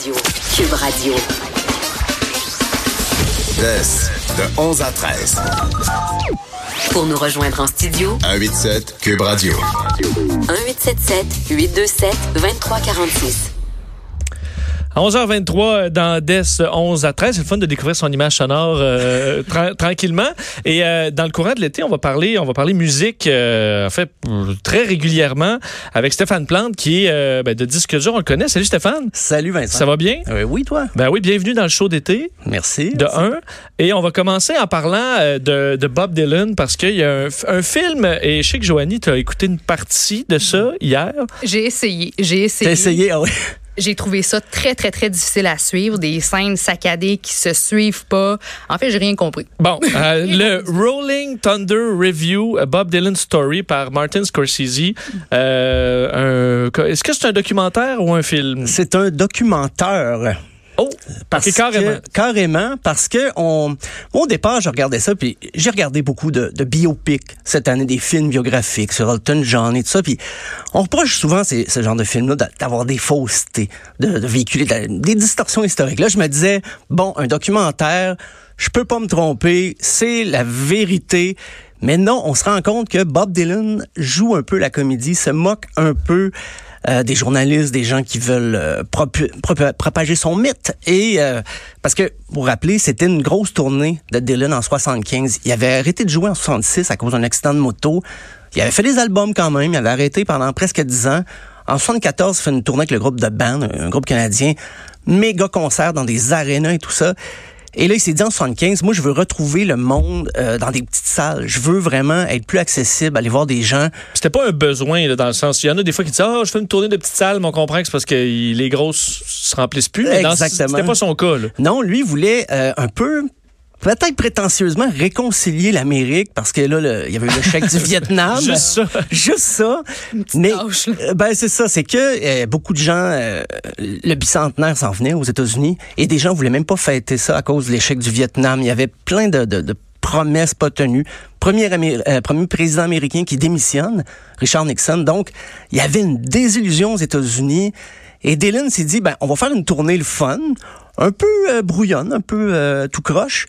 Radio. Cube Radio. de 11 à 13. Pour nous rejoindre en studio, 187 Cube Radio. 1877 827 2346. À 11h23 dans DES 11 à 13, c'est le fun de découvrir son image sonore euh, tra tranquillement. Et euh, dans le courant de l'été, on va parler, on va parler musique, euh, en fait, très régulièrement avec Stéphane Plante, qui est euh, ben, de disque dur. On le connaît. Salut Stéphane. Salut Vincent. Ça va bien? Euh, oui, toi? Ben oui, bienvenue dans le show d'été. Merci. De un. Et on va commencer en parlant euh, de, de Bob Dylan parce qu'il y a un, un, film, et je sais que Joanie, tu as écouté une partie de ça hier. J'ai essayé. J'ai essayé. T'as essayé, ah oui. J'ai trouvé ça très, très, très difficile à suivre. Des scènes saccadées qui se suivent pas. En fait, j'ai rien compris. Bon, euh, le Rolling Thunder Review, Bob Dylan Story par Martin Scorsese. Euh, Est-ce que c'est un documentaire ou un film? C'est un documentaire. Oh, parce que, carrément. carrément, parce que on, au départ, je regardais ça, puis j'ai regardé beaucoup de, de biopics cette année, des films biographiques sur Elton John et tout ça, puis on reproche souvent ces, ce genre de films-là d'avoir des faussetés, de, de véhiculer de, des distorsions historiques. Là, je me disais, bon, un documentaire, je peux pas me tromper, c'est la vérité. Mais non, on se rend compte que Bob Dylan joue un peu la comédie, se moque un peu euh, des journalistes, des gens qui veulent euh, propager son mythe. Et euh, parce que, vous vous rappelez, c'était une grosse tournée de Dylan en 75. Il avait arrêté de jouer en 66 à cause d'un accident de moto. Il avait fait des albums quand même. Il avait arrêté pendant presque 10 ans. En 74, il fait une tournée avec le groupe de band, un groupe canadien. Méga concert dans des arénas et tout ça. Et là, il s'est dit en 75, moi, je veux retrouver le monde euh, dans des petites salles. Je veux vraiment être plus accessible, aller voir des gens. C'était pas un besoin, là, dans le sens. Il y en a des fois qui disent, ah, oh, je fais une tournée de petites salles, mais on comprend que c'est parce que les grosses se remplissent plus. Mais Exactement. C'était pas son cas, là. Non, lui voulait euh, un peu peut-être prétentieusement réconcilier l'Amérique parce que là il y avait eu le chèque du Vietnam. Juste ça. Juste ça. Mais euh, ben c'est ça c'est que euh, beaucoup de gens euh, le bicentenaire s'en venait aux États-Unis et des gens voulaient même pas fêter ça à cause de l'échec du Vietnam. Il y avait plein de, de, de promesses pas tenues. Premier, euh, premier président américain qui démissionne Richard Nixon. Donc il y avait une désillusion aux États-Unis et Dylan s'est dit ben on va faire une tournée le fun un peu euh, brouillonne, un peu euh, tout croche.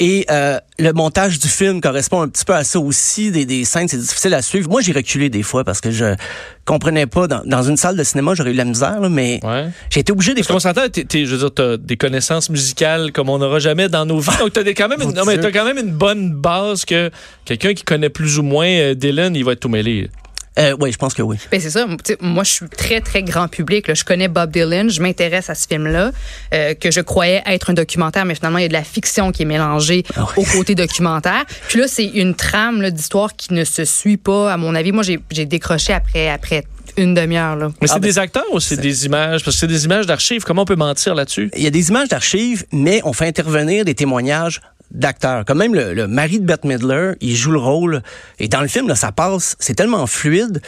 Et euh, le montage du film correspond un petit peu à ça aussi. Des, des scènes, c'est difficile à suivre. Moi, j'ai reculé des fois parce que je comprenais pas. Dans, dans une salle de cinéma, j'aurais eu la misère, là, mais ouais. j'ai été obligé des parce fois. Parce qu'on s'entend, je veux dire, t'as des connaissances musicales comme on n'aura jamais dans nos vies. Donc, t'as quand même, une, non, mais t'as quand même une bonne base que quelqu'un qui connaît plus ou moins Dylan, il va être tout mêlé. Euh, oui, je pense que oui. Ben c'est ça. moi, je suis très, très grand public. Là. Je connais Bob Dylan. Je m'intéresse à ce film-là, euh, que je croyais être un documentaire, mais finalement, il y a de la fiction qui est mélangée Ah oui. au côté documentaire. Puis là, c'est une trame d'histoire qui ne se suit pas, à mon avis. Moi, j'ai décroché après, après une demi-heure. Là. Mais c'est Ah, ben, des acteurs ou c'est des images? Parce que c'est des images d'archives. Comment on peut mentir là-dessus? Il y a des images d'archives, mais on fait intervenir des témoignages d'acteurs. Comme même le, le, mari de Bette Midler, il joue le rôle. Et dans le film, là, ça passe, c'est tellement fluide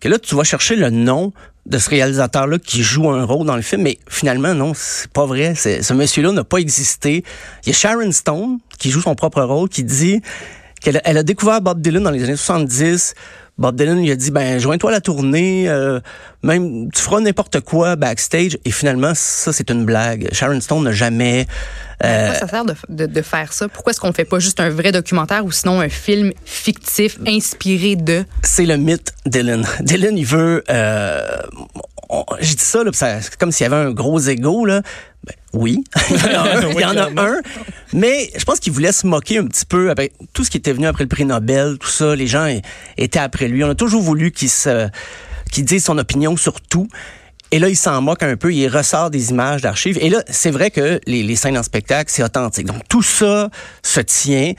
que là, tu vas chercher le nom de ce réalisateur-là qui joue un rôle dans le film, mais finalement, non, c'est pas vrai. Ce monsieur-là n'a pas existé. Il y a Sharon Stone, qui joue son propre rôle, qui dit qu'elle elle a découvert Bob Dylan dans les années 70. Bob Dylan lui a dit, ben, joins-toi à la tournée, euh, même, tu feras n'importe quoi backstage. Et finalement, ça, c'est une blague. Sharon Stone n'a jamais... Euh, Pourquoi ça sert de, de, de faire ça? Pourquoi est-ce qu'on fait pas juste un vrai documentaire ou sinon un film fictif inspiré de? C'est le mythe Dylan. Dylan, il veut... Euh, J'ai dit ça, là, c'est comme s'il y avait un gros ego, là. Ben, oui, il y en a un, mais je pense qu'il voulait se moquer un petit peu avec tout ce qui était venu après le prix Nobel, tout ça. Les gens étaient après lui. On a toujours voulu qu'il se, qu'il dise son opinion sur tout. Et là, il s'en moque un peu, il ressort des images d'archives. Et là, c'est vrai que les, les, scènes en spectacle, c'est authentique. Donc, tout ça se tient.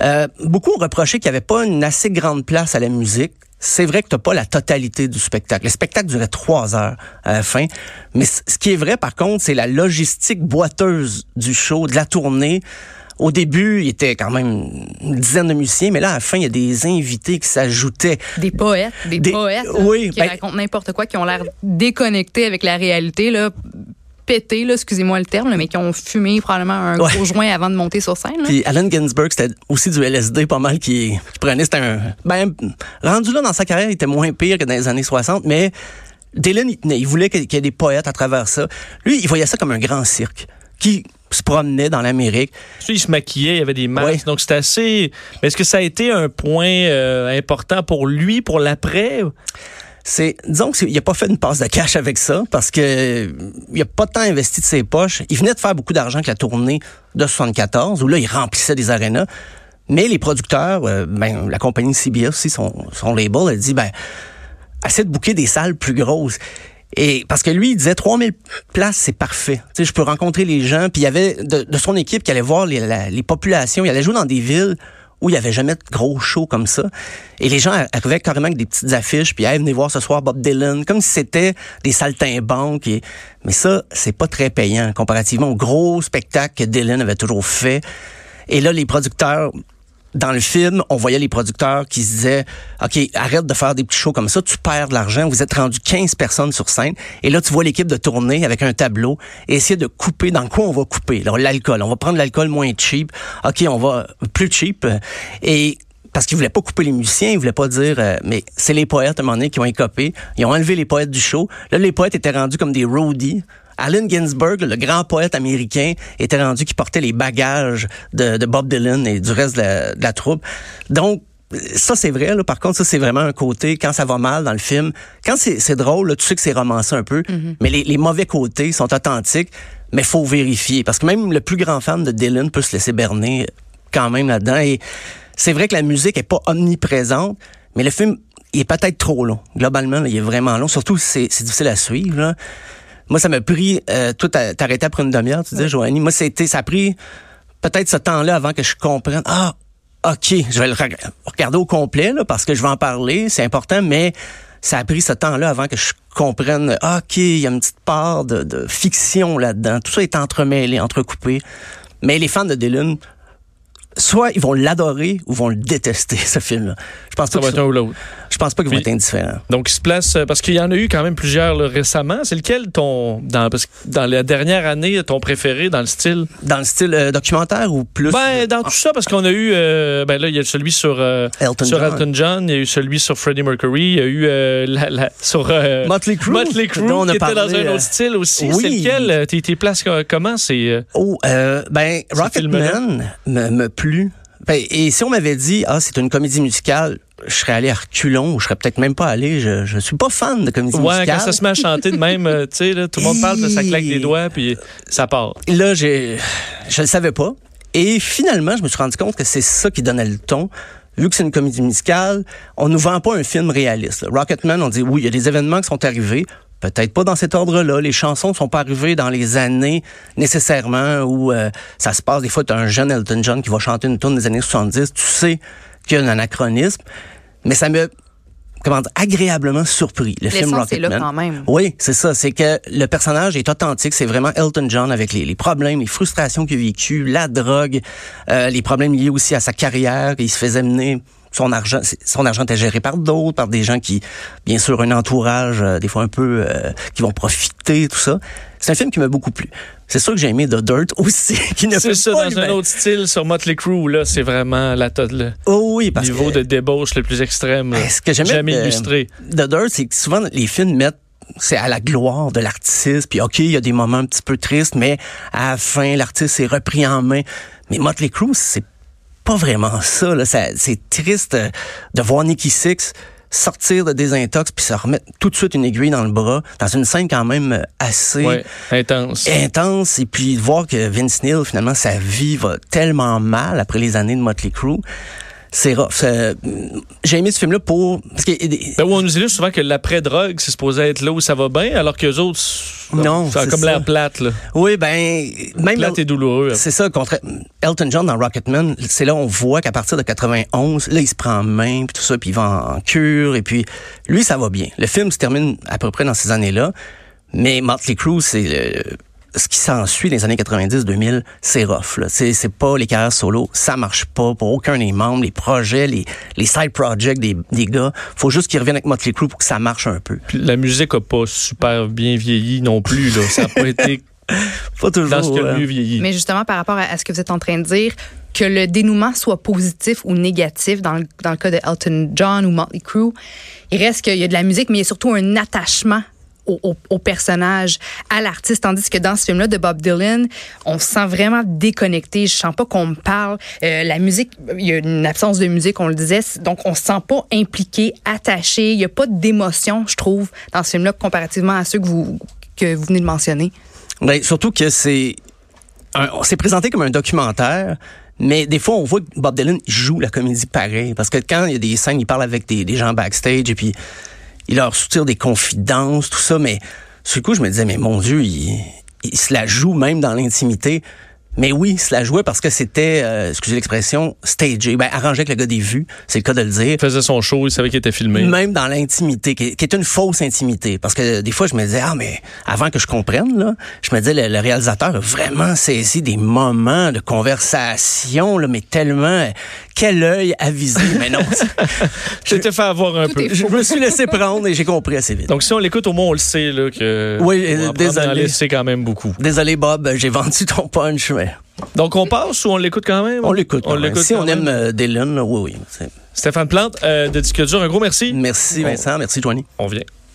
Euh, beaucoup ont reproché qu'il n'y avait pas une assez grande place à la musique. C'est vrai que t'as pas la totalité du spectacle. Le spectacle durait trois heures à la fin. Mais ce qui est vrai, par contre, c'est la logistique boiteuse du show, de la tournée. Au début, il était quand même une dizaine de musiciens, mais là, à la fin, il y a des invités qui s'ajoutaient. Des poètes, des, Des- poètes oui, qui ben- racontent n'importe quoi, qui ont l'air déconnectés avec la réalité, là, pétés, là, excusez-moi le terme, là, mais qui ont fumé probablement un Ouais. gros joint avant de monter sur scène. là. Puis Allen Ginsberg, c'était aussi du LSD pas mal qui, qui prenait. C'était un... Ben, rendu là dans sa carrière, il était moins pire que dans les années 60, mais Dylan, il, voulait qu'il y ait des poètes à travers ça. Lui, il voyait ça comme un grand cirque qui se promenait dans l'Amérique. Tu sais, il se maquillait, il y avait des masques. Ouais. Donc, c'était assez. Mais est-ce que ça a été un point euh, important pour lui, pour l'après? C'est, disons qu'il n'a pas fait une passe de cash avec ça parce que euh, il a pas tant investi de ses poches. Il venait de faire beaucoup d'argent avec la tournée de 74 où là, il remplissait des arénas. Mais les producteurs, euh, ben, la compagnie CBS aussi, son, son label, a dit, ben, essaie de booker des salles plus grosses. Et parce que lui, il disait 3000 places, c'est parfait. Tu sais, je peux rencontrer les gens. Puis il y avait de, de son équipe qui allait voir les, les populations. Il allait jouer dans des villes où il n'y avait jamais de gros shows comme ça. Et les gens arrivaient carrément avec des petites affiches, puis hey, venez voir ce soir Bob Dylan, comme si c'était des saltimbanques. Mais ça, c'est pas très payant comparativement au gros spectacle que Dylan avait toujours fait. Et là, les producteurs, dans le film, on voyait les producteurs qui se disaient, OK, arrête de faire des petits shows comme ça, tu perds de l'argent, vous êtes rendu 15 personnes sur scène. Et là, tu vois l'équipe de tournée avec un tableau et essayer de couper. Dans quoi on va couper? L'alcool. On va prendre l'alcool moins cheap. OK, on va plus cheap. Et parce qu'ils voulaient pas couper les musiciens, ils voulaient pas dire, euh, mais c'est les poètes à un moment donné qui ont écopé. Ils ont enlevé les poètes du show. Là, les poètes étaient rendus comme des roadies. Allen Ginsberg, le grand poète américain, était rendu qui portait les bagages de, de Bob Dylan et du reste de la, de la troupe. Donc, ça, c'est vrai. Là. Par contre, ça, c'est vraiment un côté, quand ça va mal dans le film, quand c'est drôle, là, tu sais que c'est romancé un peu, mais les, les mauvais côtés sont authentiques, mais faut vérifier. Parce que même le plus grand fan de Dylan peut se laisser berner quand même là-dedans. Et c'est vrai que la musique est pas omniprésente, mais le film, il est peut-être trop long. Globalement, là, il est vraiment long. Surtout, c'est c'est difficile à suivre. Là. Moi, ça m'a pris, euh, tout à- t'arrêtais après une demi-heure, tu disais, Joanie. Moi, c'était, ça a pris peut-être ce temps-là avant que je comprenne. Ah, OK, je vais le reg- regarder au complet, là, parce que je vais en parler, c'est important, mais ça a pris ce temps-là avant que je comprenne, ah, OK, il y a une petite part de, de fiction là-dedans. Tout ça est entremêlé, entrecoupé. Mais les fans de Dylan, soit ils vont l'adorer ou vont le détester, ce film-là. Je pense Ça pas va être un ou l'autre. Je pense pas qu'ils vont être indifférents. Donc, il se place, euh, parce qu'il y en a eu quand même plusieurs là, récemment. C'est lequel ton, dans, parce que dans la dernière année, ton préféré dans le style? Dans le style euh, documentaire ou plus? Ben, dans tout ça, parce qu'on a eu, euh, ben là, il y a celui sur, euh, Elton sur John. Elton John, il y a eu celui sur Freddie Mercury, il y a eu euh, la, la- sur euh, Motley Crue, Motley Crue, dont on a qui était dans parlé, un euh, autre style aussi. oui. C'est lequel? euh, Tes, places euh, comment? C'est euh, Oh, euh, ben? Rocketman me, me plut. Ben, et si on m'avait dit, ah, c'est une comédie musicale, je serais allé à reculons ou je serais peut-être même pas allé. Je, je suis pas fan de comédie ouais, musicale. quand ça se met à chanter de même, euh, tu sais, là, tout le monde parle, puis ça claque des doigts, puis ça part. Là, j'ai, je le savais pas. Et finalement, je me suis rendu compte que c'est ça qui donnait le ton. Vu que c'est une comédie musicale, on nous vend pas un film réaliste. Rocketman, on dit oui, il y a des événements qui sont arrivés. Peut-être pas dans cet ordre-là. Les chansons sont pas arrivées dans les années nécessairement où euh, ça se passe. Des fois, tu as un jeune Elton John qui va chanter une tune des années 70. Tu sais qu'il y a un anachronisme. Mais ça me comment dire, agréablement surpris, le film là Rocketman. quand même. Oui, c'est ça. C'est que le personnage est authentique. C'est vraiment Elton John avec les, les problèmes, les frustrations qu'il a vécues, la drogue, euh, les problèmes liés aussi à sa carrière. Il se faisait mener son argent. Son argent était géré par d'autres, par des gens qui, bien sûr, un entourage, euh, des fois un peu, euh, qui vont profiter, tout ça. C'est un film qui m'a beaucoup plu. C'est sûr que j'ai aimé The Dirt aussi, qui ne C'est ça, pas dans un autre style, sur Motley Crue, là, c'est vraiment la, le Oh oui, parce niveau que de débauche le plus extrême. là. Ce que j'aimais Jamais de- illustré. The Dirt, c'est que souvent les films mettent c'est à la gloire de l'artiste, puis ok, il y a des moments un petit peu tristes, mais à la fin, l'artiste est repris en main. Mais Motley Crue, c'est pas vraiment ça. là. Ça- c'est triste euh, de voir Nicky Six sortir de désintox puis se remettre tout de suite une aiguille dans le bras dans une scène quand même euh, assez Ouais, intense. intense et puis de voir que Vince Neil finalement sa vie va tellement mal après les années de Motley Crue c'est rough. Euh, J'ai aimé ce film-là pour... Parce que, Ben oui, on nous illustre souvent que l'après-drogue, c'est supposé être là où ça va bien, alors que les autres, Non, ça a c'est comme l'air plate. Là. oui, ben... Même Plate et douloureux. C'est ça, contre Elton John dans Rocketman, c'est là on voit qu'à partir de 91, là il se prend en main puis tout ça, puis il va en cure et puis lui ça va bien. Le film se termine à peu près dans ces années-là, mais Motley Crue c'est ce qui s'ensuit les années 90-2000, c'est rough. C'est c'est pas les carrières solo, ça marche pas pour aucun des membres, les projets, les, les side projects des, des gars. Faut juste qu'ils reviennent avec Motley Crue pour que ça marche un peu. Puis la musique a pas super bien vieilli non plus. Là. Ça n'a pas été Pas toujours. dans ce qui a le mieux vieilli. Mais justement, par rapport à, à ce que vous êtes en train de dire, que le dénouement soit positif ou négatif, dans le, dans le cas de Elton John ou Motley Crue, il reste qu'il y a de la musique, mais il y a surtout un attachement au, personnage, à l'artiste, tandis que dans ce film-là de Bob Dylan, on se sent vraiment déconnecté. Je sens pas qu'on me parle. Euh, la musique, il y a une absence de musique, on le disait, donc on se sent pas impliqué, attaché. Il y a pas d'émotion, je trouve, dans ce film-là, comparativement à ceux que vous que vous venez de mentionner. Ben, surtout que c'est s'est présenté comme un documentaire, mais des fois on voit que Bob Dylan joue la comédie pareil, parce que quand il y a des scènes, il parle avec des, des gens backstage et puis il leur soutire des confidences, tout ça, mais sur le coup je me disais mais mon Dieu, il, il se la joue même dans l'intimité. Mais oui, il se la jouait parce que c'était, euh, excusez l'expression, stagé, ben arrangé avec le gars des vues, c'est le cas de le dire. Il faisait son show, il savait qu'il était filmé. Même dans l'intimité, qui, est- qui est une fausse intimité. Parce que des fois, je me disais, ah, mais avant que je comprenne, là, je me disais, le, le réalisateur a vraiment saisi des moments de conversation, là, mais tellement, quel œil avisé. Mais non, Je t'ai fait avoir un Tout peu. je me suis laissé prendre et j'ai compris assez vite. Donc si on l'écoute, au moins on le sait là, que Oui, on désolé. laisser quand même beaucoup. Désolé, Bob, j'ai vendu ton punch, mais Donc on passe ou on l'écoute quand même? on l'écoute. On quand même. l'écoute Si quand on même. aime euh, Dylan, là, oui, oui. c'est- Stéphane Plante euh, de Disque dur, un gros merci. Merci, Vincent. Merci, Joanie. On vient.